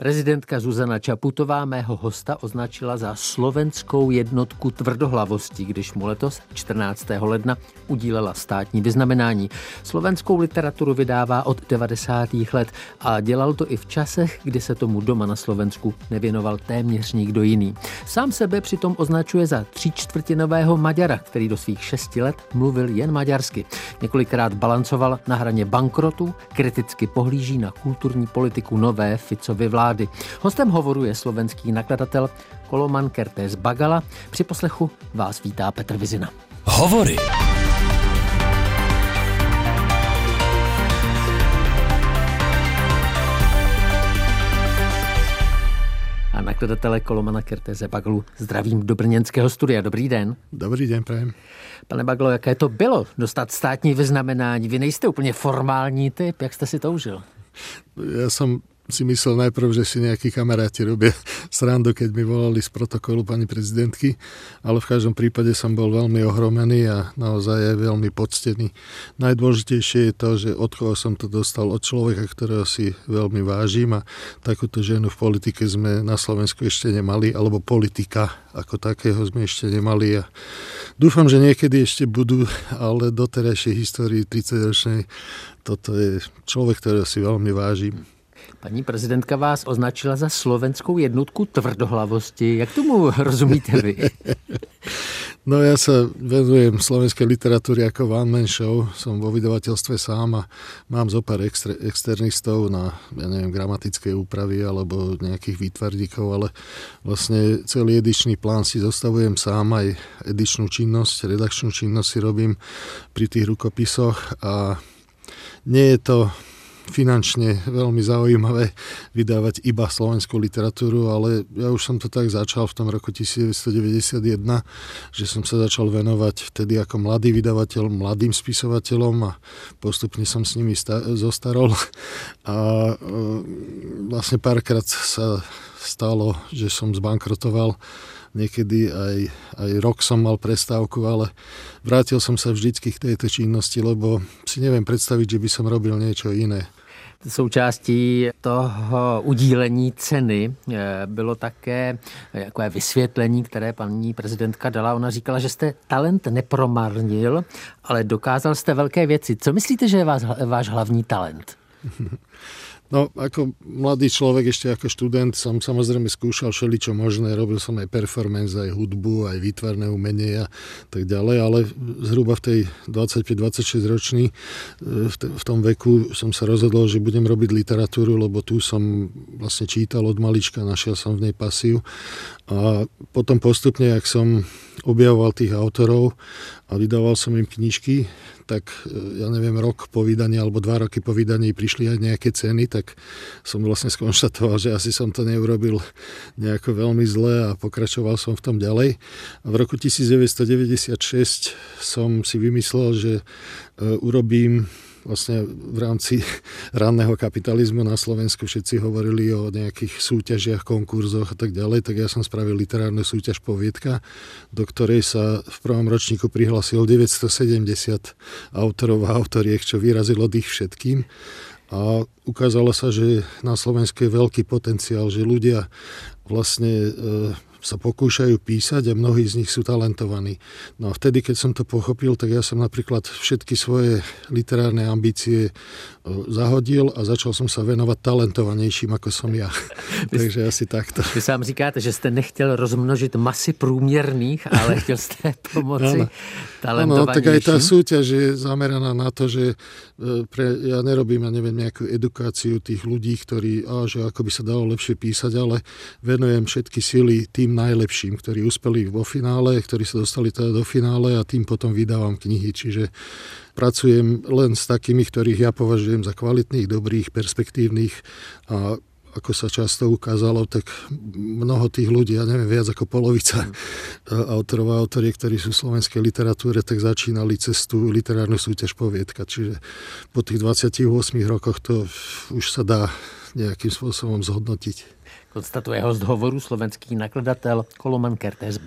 Prezidentka Zuzana Čaputová mého hosta označila za slovenskou jednotku tvrdohlavosti, když mu letos 14. ledna udílela státní vyznamenání. Slovenskou literaturu vydává od 90. let a dělal to i v časech, kdy se tomu doma na Slovensku nevěnoval téměř nikdo jiný. Sám sebe přitom označuje za tříčtvrtinového Maďara, který do svých šesti let mluvil jen maďarsky. Několikrát balancoval na hraně bankrotu, kriticky pohlíží na kulturní politiku nové Ficovy vlády vlády. Hostem hovoru je slovenský nakladatel Koloman Kertéz Bagala. Při poslechu vás vítá Petr Vizina. Hovory. a nakladatele Kolomana Kertéze Baglu. Zdravím do brněnského studia. Dobrý den. Dobrý den, prajem. Pane Baglo, jaké to bylo dostat státní vyznamenání? Vy nejste úplně formální typ, jak jste si to užil? Ja som si myslel najprv, že si nejakí kamaráti robia srandu, keď mi volali z protokolu pani prezidentky, ale v každom prípade som bol veľmi ohromený a naozaj je veľmi poctený. Najdôležitejšie je to, že od koho som to dostal od človeka, ktorého si veľmi vážim a takúto ženu v politike sme na Slovensku ešte nemali, alebo politika ako takého sme ešte nemali a dúfam, že niekedy ešte budú, ale do terajšej histórii 30-ročnej toto je človek, ktorého si veľmi vážim. Paní prezidentka vás označila za slovenskou jednotku tvrdohlavosti. Jak tomu rozumíte vy? No ja sa venujem slovenskej literatúre ako one man show. Som vo vydavateľstve sám a mám zo pár exter- externistov na, ja neviem, gramatické úpravy alebo nejakých výtvardíkov, ale vlastne celý edičný plán si zostavujem sám, aj edičnú činnosť, redakčnú činnosť si robím pri tých rukopisoch a nie je to finančne veľmi zaujímavé vydávať iba slovenskú literatúru, ale ja už som to tak začal v tom roku 1991, že som sa začal venovať vtedy ako mladý vydavateľ mladým spisovateľom a postupne som s nimi sta- zostarol a e, vlastne párkrát sa stalo, že som zbankrotoval niekedy aj, aj rok som mal prestávku, ale vrátil som sa vždycky k tejto činnosti, lebo si neviem predstaviť, že by som robil niečo iné. Součástí toho udílení ceny eh, bylo také takové vysvětlení, které paní prezidentka dala. Ona říkala, že jste talent nepromarnil, ale dokázal jste velké věci. Co myslíte, že je váš hlavní talent? No, ako mladý človek, ešte ako študent, som samozrejme skúšal všeličo možné, robil som aj performance, aj hudbu, aj výtvarné umenie a tak ďalej, ale zhruba v tej 25-26 ročný, e, v tom veku som sa rozhodol, že budem robiť literatúru, lebo tu som vlastne čítal od malička, našiel som v nej pasiu a potom postupne, ak som objavoval tých autorov a vydával som im knižky, tak e, ja neviem, rok po vydaní alebo dva roky po vydaní prišli aj nejaké ceny, tak som vlastne skonštatoval, že asi som to neurobil nejako veľmi zle a pokračoval som v tom ďalej. A v roku 1996 som si vymyslel, že e, urobím vlastne v rámci ranného kapitalizmu na Slovensku všetci hovorili o nejakých súťažiach, konkurzoch a tak ďalej, tak ja som spravil literárnu súťaž Poviedka, do ktorej sa v prvom ročníku prihlásil 970 autorov a autoriek, čo vyrazilo dých všetkým. A ukázalo sa, že na Slovensku je veľký potenciál, že ľudia vlastne e, sa pokúšajú písať a mnohí z nich sú talentovaní. No a vtedy, keď som to pochopil, tak ja som napríklad všetky svoje literárne ambície zahodil a začal som sa venovať talentovanejším, ako som ja. Takže asi takto. Vy sám říkáte, že jste nechtěl rozmnožit masy průměrných, ale chtěl jste pomoci talentovanejším. Ano, tak aj tá súťaž je zameraná na to, že e, pre, ja nerobím, ja neviem, nejakú edukáciu tých ľudí, ktorí, a, že ako by sa dalo lepšie písať, ale venujem všetky sily tým najlepším, ktorí uspeli vo finále, ktorí sa dostali teda do finále a tým potom vydávam knihy. Čiže pracujem len s takými, ktorých ja považujem za kvalitných, dobrých, perspektívnych a ako sa často ukázalo, tak mnoho tých ľudí, ja neviem, viac ako polovica autorov a autorie, ktorí sú v slovenskej literatúre, tak začínali cestu literárnu súťaž poviedka. Čiže po tých 28 rokoch to už sa dá nejakým spôsobom zhodnotiť. Konstatuje host hovoru slovenský nakladatel Koloman Kertéz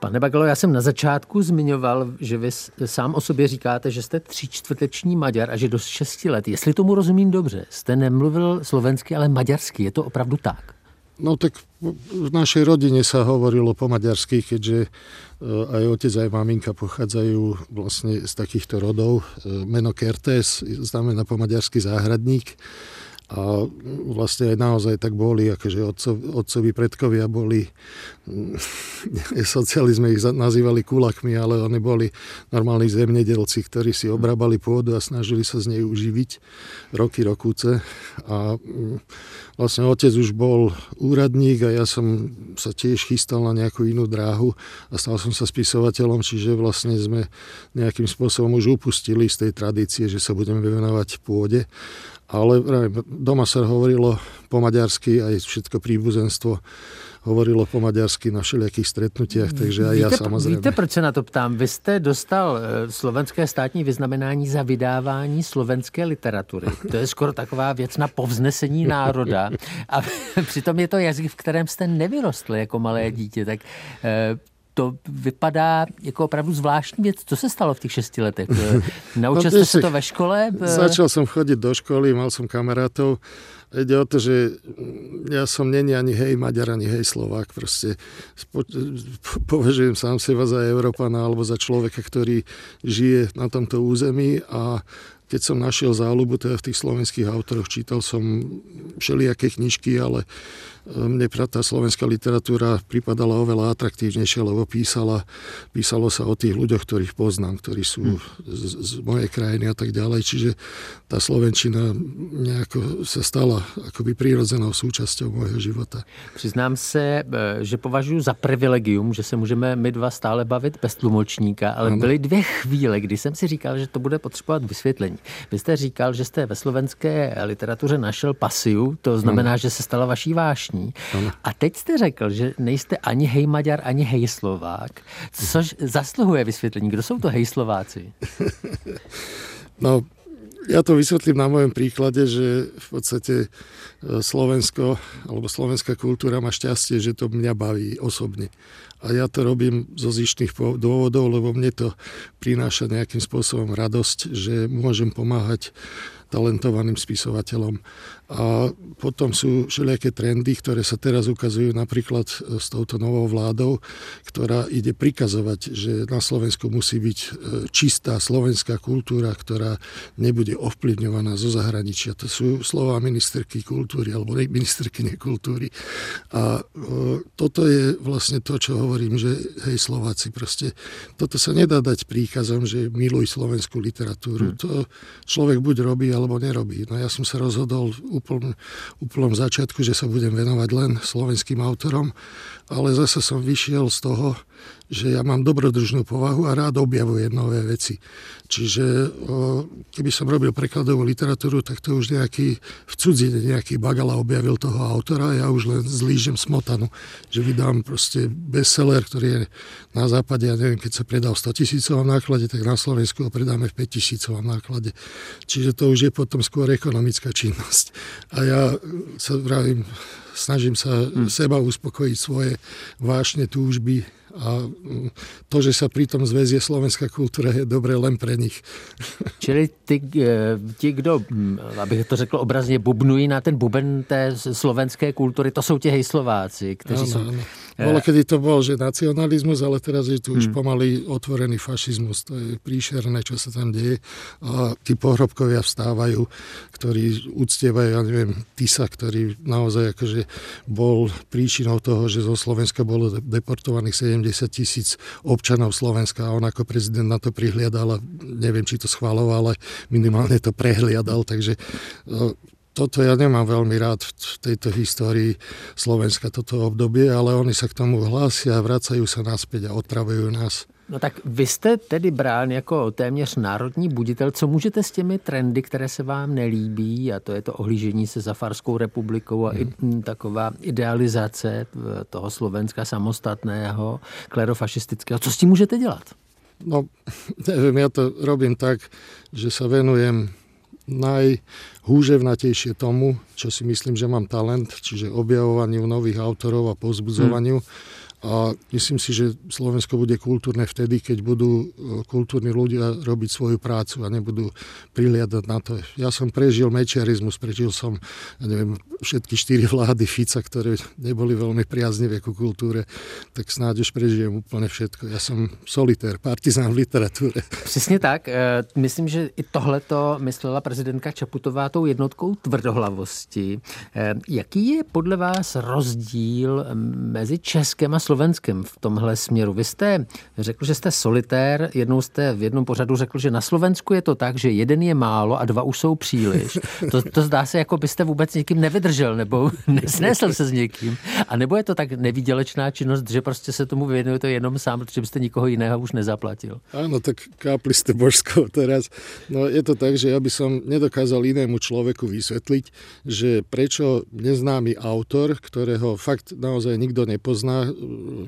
Pane Bagalo, já jsem na začátku zmiňoval, že vy sám o sobě říkáte, že jste tříčtvrteční Maďar a že do 6 let, jestli tomu rozumím dobře, jste nemluvil slovensky, ale maďarsky. Je to opravdu tak? No tak v našej rodine sa hovorilo po maďarsky, keďže e, aj otec, aj maminka pochádzajú vlastne z takýchto rodov. E, meno Kertes znamená po maďarsky záhradník a vlastne aj naozaj tak boli, akože otcov, otcovi predkovia boli, mm, socializme ich nazývali kulakmi, ale oni boli normálni zemnedelci, ktorí si obrábali pôdu a snažili sa z nej uživiť roky, rokúce. A mm, vlastne otec už bol úradník a ja som sa tiež chystal na nejakú inú dráhu a stal som sa spisovateľom, čiže vlastne sme nejakým spôsobom už upustili z tej tradície, že sa budeme venovať pôde ale doma sa hovorilo po maďarsky, aj všetko príbuzenstvo hovorilo po maďarsky na všelijakých stretnutiach, takže aj víte, ja samozrejme. Víte, proč se na to ptám? Vy jste dostal eh, slovenské státní vyznamenání za vydávání slovenské literatury. To je skoro taková věc na povznesení národa. A přitom je to jazyk, v kterém jste nevyrostl jako malé dítě. Tak eh, to vypadá jako opravdu zvláštní věc. Co se stalo v těch šesti letech? Naučil no, jste se to ve škole? Začal som chodiť do školy, mal som kamarátov. Ide o to, že ja som není ani hej Maďar, ani hej Slovák. Proste považujem sám seba za Európana alebo za človeka, ktorý žije na tomto území a keď som našiel záľubu teda v tých slovenských autoroch, čítal som všelijaké knižky, ale mne tá slovenská literatúra pripadala oveľa atraktívnejšia, lebo písala, písalo sa o tých ľuďoch, ktorých poznám, ktorí sú hm. z, z mojej krajiny a tak ďalej. Čiže tá slovenčina nejako sa stala akoby prírodzenou súčasťou môjho života. Přiznám se, e, že považuji za privilegium, že se můžeme my dva stále bavit bez tlumočníka, ale ano. byly dvě chvíle, kdy jsem si říkal, že to bude potřebovat vysvětlení. Vy jste říkal, že jste ve slovenské literatuře našel pasiu, to znamená, ano. že se stala vaší vášní zvláštní. A teď jste řekl, že nejste ani hej Maďar, ani hej Slovák, což zasluhuje vysvětlení. Kdo jsou to hej Slováci? no, ja to vysvetlím na mojom príklade, že v podstate e, Slovensko alebo slovenská kultúra má šťastie, že to mňa baví osobne. A ja to robím zo zištných dôvodov, lebo mne to prináša nejakým spôsobom radosť, že môžem pomáhať talentovaným spisovateľom. A potom sú všelijaké trendy, ktoré sa teraz ukazujú napríklad e, s touto novou vládou, ktorá ide prikazovať, že na Slovensku musí byť e, čistá slovenská kultúra, ktorá nebude ovplyvňovaná zo zahraničia. To sú slova ministerky kultúry alebo ministerky kultúry. A e, toto je vlastne to, čo hovorím, že hej Slováci, proste toto sa nedá dať príkazom, že miluj slovenskú literatúru. Hmm. To človek buď robí, alebo nerobí. No ja som sa rozhodol úplnom, úplnom začiatku, že sa budem venovať len slovenským autorom, ale zase som vyšiel z toho, že ja mám dobrodružnú povahu a rád objavujem nové veci. Čiže keby som robil prekladovú literatúru, tak to už nejaký v cudzine nejaký bagala objavil toho autora a ja už len zlížem smotanu, že vydám proste bestseller, ktorý je na západe, ja neviem, keď sa predá v 100 tisícovom náklade, tak na Slovensku ho predáme v 5 tisícovom náklade. Čiže to už je potom skôr ekonomická činnosť. A ja sa vravím, snažím sa hmm. seba uspokojiť svoje vášne túžby a mm, to, že sa pri tom zväzie slovenská kultúra je dobré len pre nich. Čili ty, eh, ti, kdo, hm, abych to řekl obrazně, bubnují na ten buben té slovenské kultury, to jsou ti hejslováci, kteří ano, jsou... Ano Bolo, kedy to bol, že nacionalizmus, ale teraz je tu už hmm. pomaly otvorený fašizmus. To je príšerné, čo sa tam deje. A tí pohrobkovia vstávajú, ktorí uctievajú, ja neviem, Tisa, ktorý naozaj akože bol príčinou toho, že zo Slovenska bolo deportovaných 70 tisíc občanov Slovenska a on ako prezident na to prihliadal a neviem, či to schvaloval, ale minimálne to prehliadal. Takže toto ja nemám veľmi rád v tejto histórii Slovenska, toto obdobie, ale oni sa k tomu hlásia, vracajú sa naspäť a otravujú nás. No tak vy jste tedy brán jako téměř národní buditel. Co můžete s těmi trendy, které se vám nelíbí, a to je to ohlížení se za Farskou republikou a hmm. i taková idealizace toho Slovenska samostatného, klerofašistického. Co s tím můžete dělat? No, neviem, ja to robím tak, že sa venujem najhúževnatejšie tomu, čo si myslím, že mám talent, čiže objavovaniu nových autorov a pozbudzovaniu. Hmm. A myslím si, že Slovensko bude kultúrne vtedy, keď budú e, kultúrni ľudia robiť svoju prácu a nebudú prihliadať na to. Ja som prežil mečiarizmus, prežil som, ja neviem, všetky štyri vlády Fica, ktoré neboli veľmi priaznivé ku kultúre, tak snáď už prežijem úplne všetko. Ja som solitér, partizán v literatúre. Přesně tak. E, myslím, že i tohleto myslela prezidentka Čaputová tou jednotkou tvrdohlavosti. E, jaký je podle vás rozdíl mezi Českem a Slovenskem? Slovenskem v tomhle směru. Vy jste řekl, že jste solitér, jednou jste v jednom pořadu řekl, že na Slovensku je to tak, že jeden je málo a dva už jsou příliš. To, to zdá se, jako byste vůbec někým nevydržel nebo nesnesl se s někým. A nebo je to tak nevýdělečná činnost, že prostě se tomu věnujete jenom sám, protože byste nikoho jiného už nezaplatil? Áno, tak kápli ste božskou teraz. No je to tak, že ja by som nedokázal inému človeku vysvetliť, že prečo neznámy autor, ktorého fakt naozaj nikto nepozná,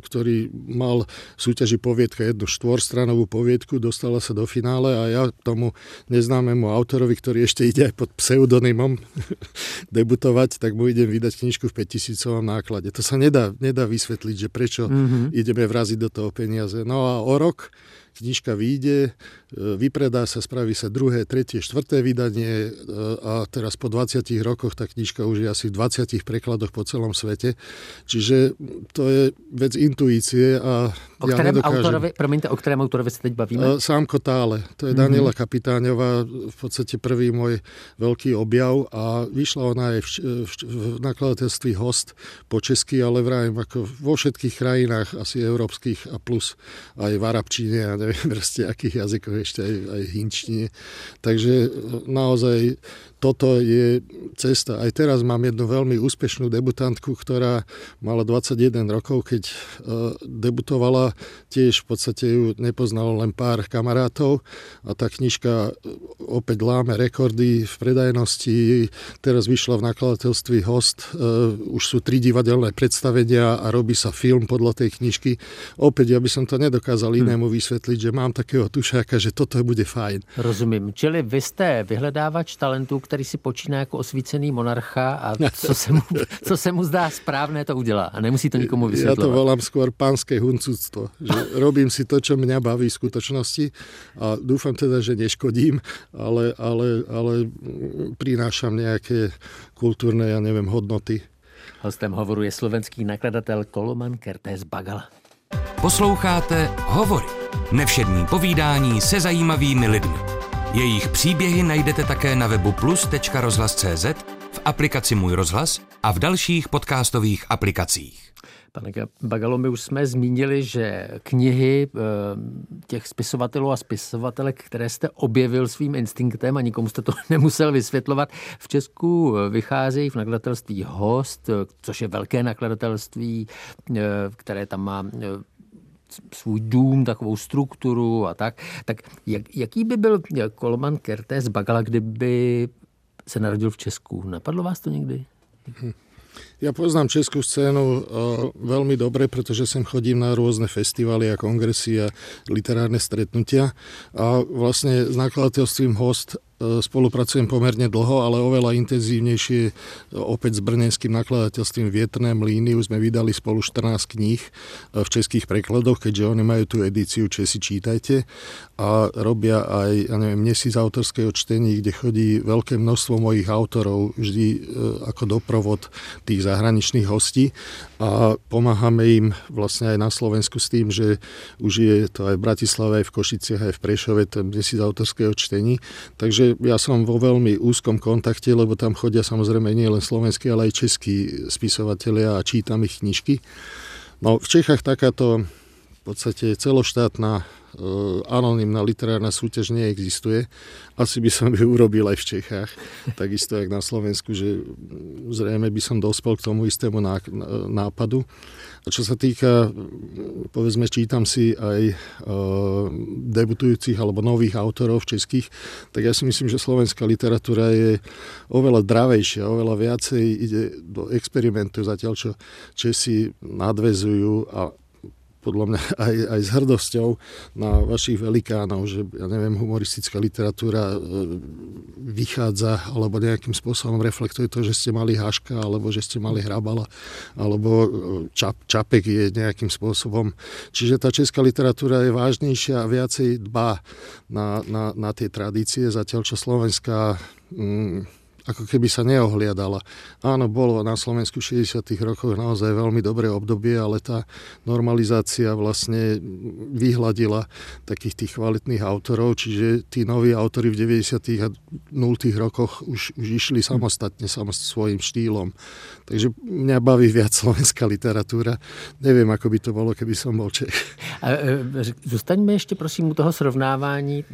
ktorý mal v súťaži poviedka jednu štvorstranovú poviedku, dostala sa do finále a ja tomu neznámemu autorovi, ktorý ešte ide aj pod pseudonymom debutovať, tak mu idem vydať knižku v 5000 náklade. To sa nedá, nedá vysvetliť, že prečo mm-hmm. ideme vraziť do toho peniaze. No a o rok knižka vyjde, e, vypredá sa, spraví sa druhé, tretie, štvrté vydanie e, a teraz po 20 rokoch tá knižka už je asi v 20 prekladoch po celom svete. Čiže to je vec intuície a o ja nedokážem... autorovi, promiňte, o ktorém autorovi sa teď bavíme? E, Sámko Tále. To je Daniela mm-hmm. Kapitáňová, v podstate prvý môj veľký objav a vyšla ona aj v, v, v nakladateľství host po česky, ale vrajím ako vo všetkých krajinách asi európskych a plus aj v arabčine a neviem proste akých jazykov ešte aj, aj hinčtine. Takže naozaj toto je cesta. Aj teraz mám jednu veľmi úspešnú debutantku, ktorá mala 21 rokov, keď uh, debutovala. Tiež v podstate ju nepoznalo len pár kamarátov a tá knižka opäť láme rekordy v predajnosti. Teraz vyšla v nakladateľství Host. Uh, už sú tri divadelné predstavenia a robí sa film podľa tej knižky. Opäť, ja by som to nedokázal hm. inému vysvetliť, že mám takého tušáka, že toto bude fajn. Rozumím. Čili vy ste vyhledávač talentu, který si počíná jako osvícený monarcha a co se mu, co se mu zdá správné, to udělá a nemusí to nikomu vysvětlovat. Ja to volám skôr pánske huncúctvo, že robím si to, čo mňa baví v skutočnosti a dúfam teda, že neškodím, ale, ale, ale prinášam nejaké kultúrne, ja neviem, hodnoty. Hostem hovoru je slovenský nakladatel Koloman Kertéz Bagala. Posloucháte Hovory. Nevšední povídání se zajímavými lidmi. Jejich příběhy najdete také na webu plus.rozhlas.cz, v aplikaci Můj rozhlas a v dalších podcastových aplikacích. Pane Bagalo, my už jsme zmínili, že knihy eh, těch spisovatelů a spisovatelek, které jste objevil svým instinktem a nikomu jste to nemusel vysvětlovat, v Česku vycházejí v nakladatelství Host, což je velké nakladatelství, eh, které tam má eh, svůj dům, takovou strukturu a tak. Tak jak, jaký by byl Koloman Kertéz Bagala, kdyby se narodil v Česku? Napadlo vás to někdy? Hm. Ja poznám českú scénu uh, veľmi dobre, pretože sem chodím na rôzne festivaly a kongresy a literárne stretnutia a vlastne s nakladateľstvím Host spolupracujem pomerne dlho, ale oveľa intenzívnejšie e, opäť s brnenským nakladateľstvím Vietrné mlíny. Už sme vydali spolu 14 kníh e, v českých prekladoch, keďže oni majú tú edíciu Česi čítajte a robia aj, ja neviem, mesíc autorského čtení, kde chodí veľké množstvo mojich autorov vždy ako doprovod tých zahraničných hostí a pomáhame im vlastne aj na Slovensku s tým, že už je to aj v Bratislave, aj v Košiciach, aj v Prešove, ten mesíc autorského čtení. Takže Ja som vo veľmi úzkom kontakte, lebo tam chodia samozrejme nie len slovenskí, ale aj českí spisovatelia a čítam ich knižky. No v Čechách takáto podstate celoštátna e, anonimná literárna súťaž neexistuje. Asi by som ju urobil aj v Čechách, takisto jak na Slovensku, že zrejme by som dospel k tomu istému nápadu. A čo sa týka, povedzme, čítam si aj uh, debutujúcich alebo nových autorov českých, tak ja si myslím, že slovenská literatúra je oveľa dravejšia, oveľa viacej ide do experimentu, zatiaľ čo Česi nadvezujú a podľa mňa aj, aj s hrdosťou na vašich velikánov, že ja neviem, humoristická literatúra e, vychádza alebo nejakým spôsobom reflektuje to, že ste mali Haška alebo že ste mali Hrabala alebo e, Čap, Čapek je nejakým spôsobom. Čiže tá česká literatúra je vážnejšia a viacej dbá na, na, na tie tradície, zatiaľ čo slovenská mm, ako keby sa neohliadala. Áno, bolo na Slovensku v 60. rokoch naozaj veľmi dobré obdobie, ale tá normalizácia vlastne vyhladila takých tých kvalitných autorov, čiže tí noví autory v 90. a 0. rokoch už, už išli samostatne, samostatne svojim štýlom. Takže mňa baví viac slovenská literatúra. Neviem, ako by to bolo, keby som bol Čech. A, e, zůstaňme ještě prosím u toho srovnávání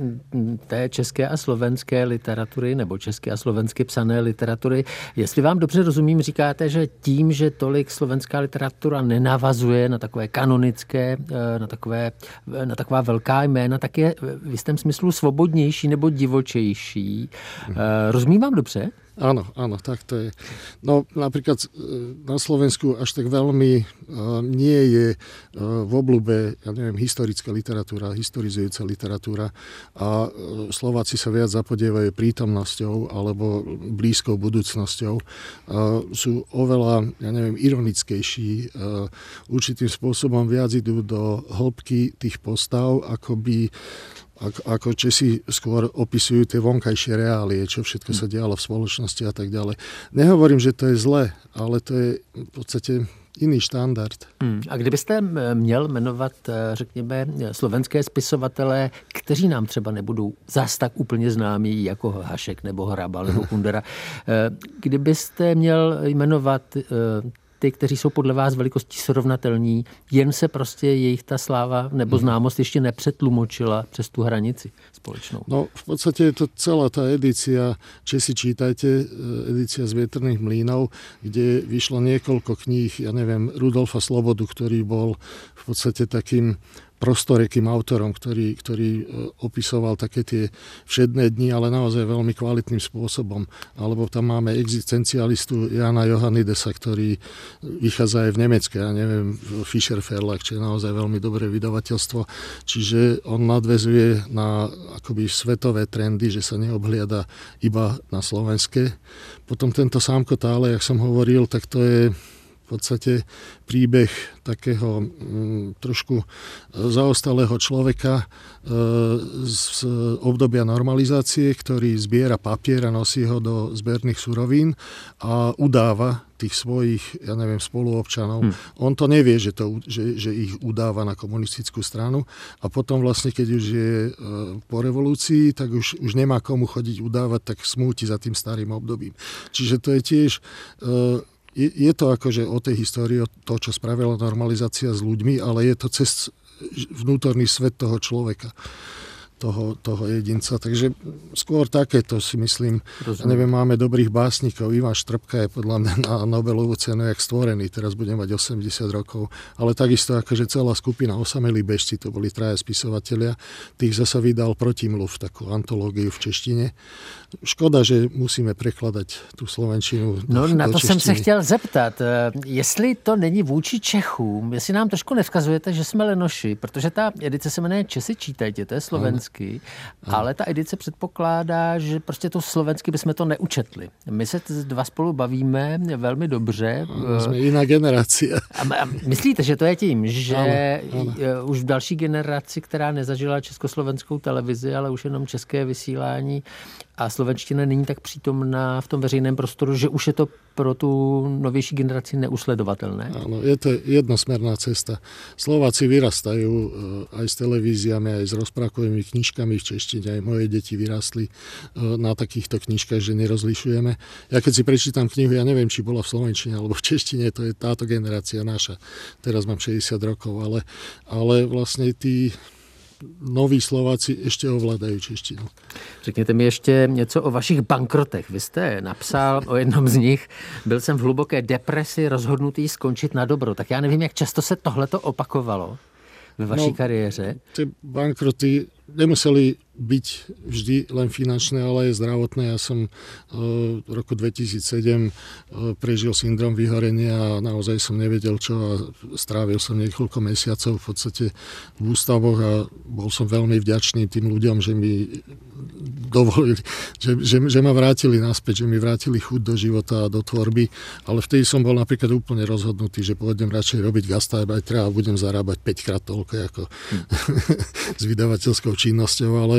té české a slovenské literatury nebo české a slovenské psa psané literatury. Jestli vám dobře rozumím, říkáte, že tím, že tolik slovenská literatura nenavazuje na takové kanonické, eh, na, takové, eh, na taková velká jména, tak je v jistém smyslu svobodnější nebo divočejší. Mhm. Rozumím vám dobře? Áno, áno, tak to je. No napríklad e, na Slovensku až tak veľmi uh, nie je uh, v oblúbe, ja neviem, historická literatúra, historizujúca literatúra a Slováci sa viac zapodievajú prítomnosťou alebo blízkou budúcnosťou. Sú oveľa, ja neviem, ironickejší, určitým spôsobom viac idú do hĺbky tých postav, ako by ako, ako Česi skôr opisujú tie vonkajšie reálie, čo všetko sa dialo v spoločnosti a tak ďalej. Nehovorím, že to je zle, ale to je v podstate jiný štandard. Hmm. A kdybyste měl jmenovat, eh, řekněme, slovenské spisovatele, kteří nám třeba nebudou zas tak úplně známí jako Hašek nebo Hrabal nebo Kundera, eh, kdybyste měl jmenovat eh, ty, kteří jsou podle vás velikostí srovnatelní, jen se prostě jejich ta sláva nebo mhm. známost ještě nepřetlumočila přes tu hranici společnou. No v podstatě je to celá ta edícia, si čítajte, eh, edícia z Větrných mlínov, kde vyšlo niekoľko kníh, ja neviem, Rudolfa Slobodu, ktorý bol v podstate takým prostorekým autorom, ktorý, ktorý e, opisoval také tie všedné dni, ale naozaj veľmi kvalitným spôsobom. Alebo tam máme existencialistu Jana Johannidesa, ktorý vychádza aj v Nemecké, ja neviem, Fischer Verlag, čo je naozaj veľmi dobré vydavateľstvo. Čiže on nadvezuje na akoby svetové trendy, že sa neobhliada iba na slovenské. Potom tento Sámko Tále, jak som hovoril, tak to je podstate príbeh takého mm, trošku zaostalého človeka e, z obdobia normalizácie, ktorý zbiera papier a nosí ho do zberných surovín a udáva tých svojich, ja neviem, spoluobčanov. Hmm. On to nevie, že, to, že, že ich udáva na komunistickú stranu a potom vlastne, keď už je e, po revolúcii, tak už, už nemá komu chodiť udávať, tak smúti za tým starým obdobím. Čiže to je tiež e, je, to akože o tej histórii, o to, čo spravila normalizácia s ľuďmi, ale je to cez vnútorný svet toho človeka toho, toho jedinca. Takže skôr takéto si myslím. Rozumiem. Neviem, máme dobrých básnikov. Ivan Štrbka je podľa mňa na Nobelovú cenu jak stvorený. Teraz bude mať 80 rokov. Ale takisto akože celá skupina osamelí bežci, to boli traja spisovatelia. Tých zasa vydal Protimluv, takú antológiu v češtine. Škoda, že musíme prekladať tú slovenčinu No do, na to jsem se chtěl zeptat. Eh, jestli to není vůči Čechům, jestli nám trošku nevzkazujete, že jsme lenoši, protože ta edice se jmenuje Česi čítajte, to je slovenské hmm. ale ta edice předpokládá, že prostě to slovensky bychom to neučetli. My se dva spolu bavíme velmi dobře. Jsme jiná generace. A myslíte, že to je tím, že ano, ano. už v další generaci, která nezažila československou televizi, ale už jenom české vysílání a slovenština není tak přítomná v tom veřejném prostoru, že už je to pro tu novější generaci neusledovatelné? Áno, je to jednosmerná cesta. Slováci vyrastajú eh, aj s televíziami, aj s rozprávkovými knižkami v češtine. Aj moje deti vyrastli eh, na takýchto knižkách, že nerozlišujeme. Ja keď si prečítam knihu, ja neviem, či bola v slovenčine alebo v češtine, to je táto generácia naša. Teraz mám 60 rokov, ale, ale vlastne tí noví Slováci ještě ovládají češtinu. Řekněte mi ještě něco o vašich bankrotech. Vy jste napsal o jednom z nich. Byl jsem v hluboké depresi, rozhodnutý skončit na dobro. Tak já nevím, jak často se tohleto opakovalo. ve vaší no, kariéře? Ty bankroty nemuseli byť vždy len finančné, ale aj zdravotné. Ja som e, v roku 2007 e, prežil syndrom vyhorenia a naozaj som nevedel čo a strávil som niekoľko mesiacov v podstate v ústavoch a bol som veľmi vďačný tým ľuďom, že mi dovolili, že, že, že ma vrátili naspäť, že mi vrátili chuť do života a do tvorby, ale vtedy som bol napríklad úplne rozhodnutý, že pôjdem radšej robiť gastarbeitera a budem zarábať 5 krát toľko ako hm. s vydavateľskou činnosťou, ale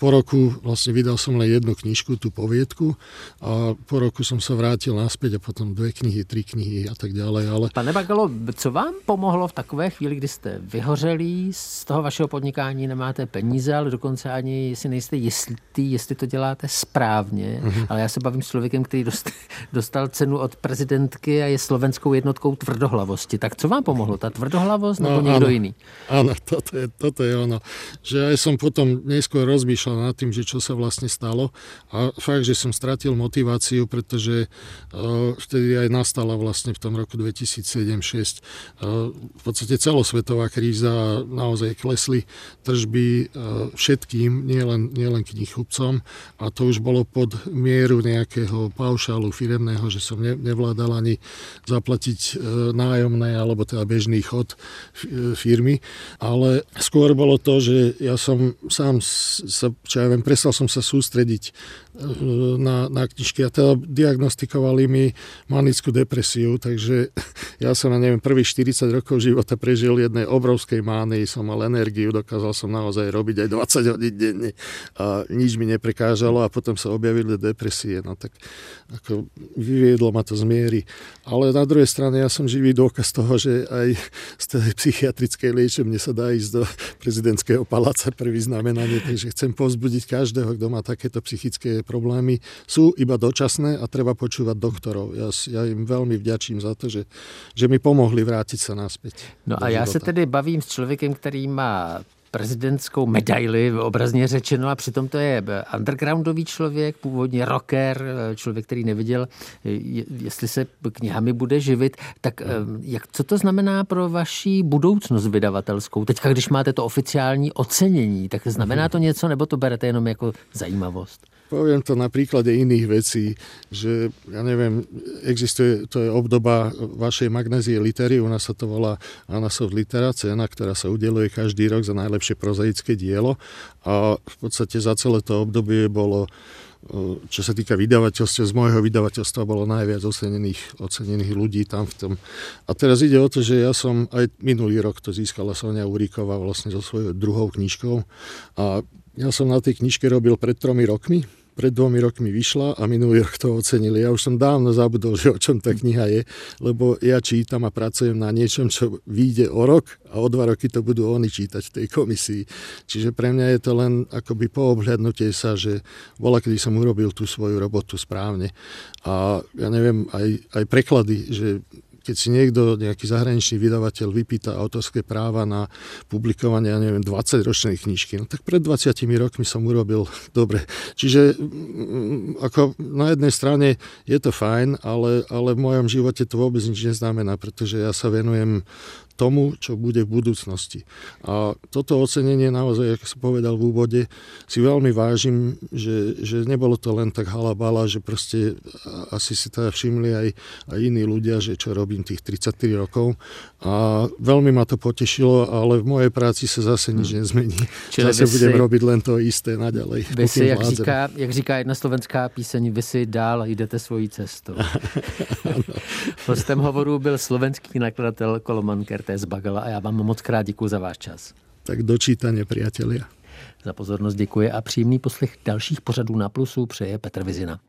po roku vlastne vydal som len jednu knižku, tú poviedku a po roku som sa vrátil naspäť a potom dve knihy, tri knihy a tak ďalej. Ale... Pane Bagalo, co vám pomohlo v takové chvíli, kdy jste vyhořelí, z toho vašeho podnikání nemáte peníze, ale dokonce ani si nejste jistý, jestli to děláte správně. Mm-hmm. Ale já se bavím s člověkem, který dostal cenu od prezidentky a je slovenskou jednotkou tvrdohlavosti. Tak co vám pomohlo? Ta tvrdohlavost nebo no, někdo ano, jiný? Áno, toto je, toto je ono. Že aj som potom neskôr rozmýšľal rozmýšľal nad tým, že čo sa vlastne stalo. A fakt, že som stratil motiváciu, pretože uh, vtedy aj nastala vlastne v tom roku 2007-2006 uh, v podstate celosvetová kríza, naozaj klesli tržby uh, všetkým, nielen, nielen knihkupcom. A to už bolo pod mieru nejakého paušálu firemného, že som ne, nevládal ani zaplatiť nájomné alebo teda bežný chod firmy, ale skôr bolo to, že ja som sám sa čo ja viem, prestal som sa sústrediť na, na knižky. A teda diagnostikovali mi manickú depresiu, takže ja som, neviem, prvých 40 rokov života prežil jednej obrovskej mány, som mal energiu, dokázal som naozaj robiť aj 20 hodín denne a nič mi neprekážalo. A potom sa objavili depresie, no tak ako vyviedlo ma to z miery. Ale na druhej strane ja som živý dôkaz toho, že aj z tej psychiatrickej liečebne sa dá ísť do prezidentského paláca pre vyznamenanie, takže chcem pozbudiť každého, kto má takéto psychické problémy sú iba dočasné a treba počúvať doktorov. Ja, ja im veľmi vďačím za to, že, že mi pomohli vrátiť sa naspäť. No a já se tedy bavím s člověkem, který má prezidentskou medaili, obrazně řečeno, a přitom to je undergroundový člověk, původně rocker, člověk, který neviděl, jestli se knihami bude živit. Tak jak, co to znamená pro vaši budoucnost vydavatelskou? Teďka, když máte to oficiální ocenění, tak znamená to něco, nebo to berete jenom jako zajímavost? Poviem to na príklade iných vecí, že ja neviem, existuje, to je obdoba vašej magnézie litery, u nás sa to volá Anasov litera, cena, ktorá sa udeluje každý rok za najlepšie prozaické dielo. A v podstate za celé to obdobie bolo čo sa týka vydavateľstva, z môjho vydavateľstva bolo najviac ocenených, ocenených ľudí tam v tom. A teraz ide o to, že ja som aj minulý rok to získala Sonia Uríková vlastne so svojou druhou knižkou. A ja som na tej knižke robil pred tromi rokmi, pred dvomi rokmi vyšla a minulý rok to ocenili. Ja už som dávno zabudol, že o čom tá kniha je, lebo ja čítam a pracujem na niečom, čo vyjde o rok a o dva roky to budú oni čítať v tej komisii. Čiže pre mňa je to len akoby poobhľadnutie sa, že bola, kedy som urobil tú svoju robotu správne. A ja neviem, aj, aj preklady, že keď si niekto, nejaký zahraničný vydavateľ vypýta autorské práva na publikovanie, ja neviem, 20-ročnej knižky, no tak pred 20 rokmi som urobil dobre. Čiže mm, ako na jednej strane je to fajn, ale, ale v mojom živote to vôbec nič neznamená, pretože ja sa venujem tomu, čo bude v budúcnosti. A toto ocenenie naozaj, ako som povedal v úvode, si veľmi vážim, že, že nebolo to len tak halabala, že proste asi si teda všimli aj, aj iní ľudia, že čo robím tých 33 rokov. A veľmi ma to potešilo, ale v mojej práci sa zase nič hm. nezmení. Čili zase budem si, robiť len to isté naďalej. Vy si, jak říká, jak říká jedna slovenská píseň, vy si dál jdete svojí cestou. Hostem hovoru byl slovenský nakladatel Koloman Kert z Bagala a já vám moc krát děkuji za váš čas. Tak dočítanie, priatelia. Za pozornost děkuji a příjemný poslech dalších pořadů na Plusu přeje Petr Vizina.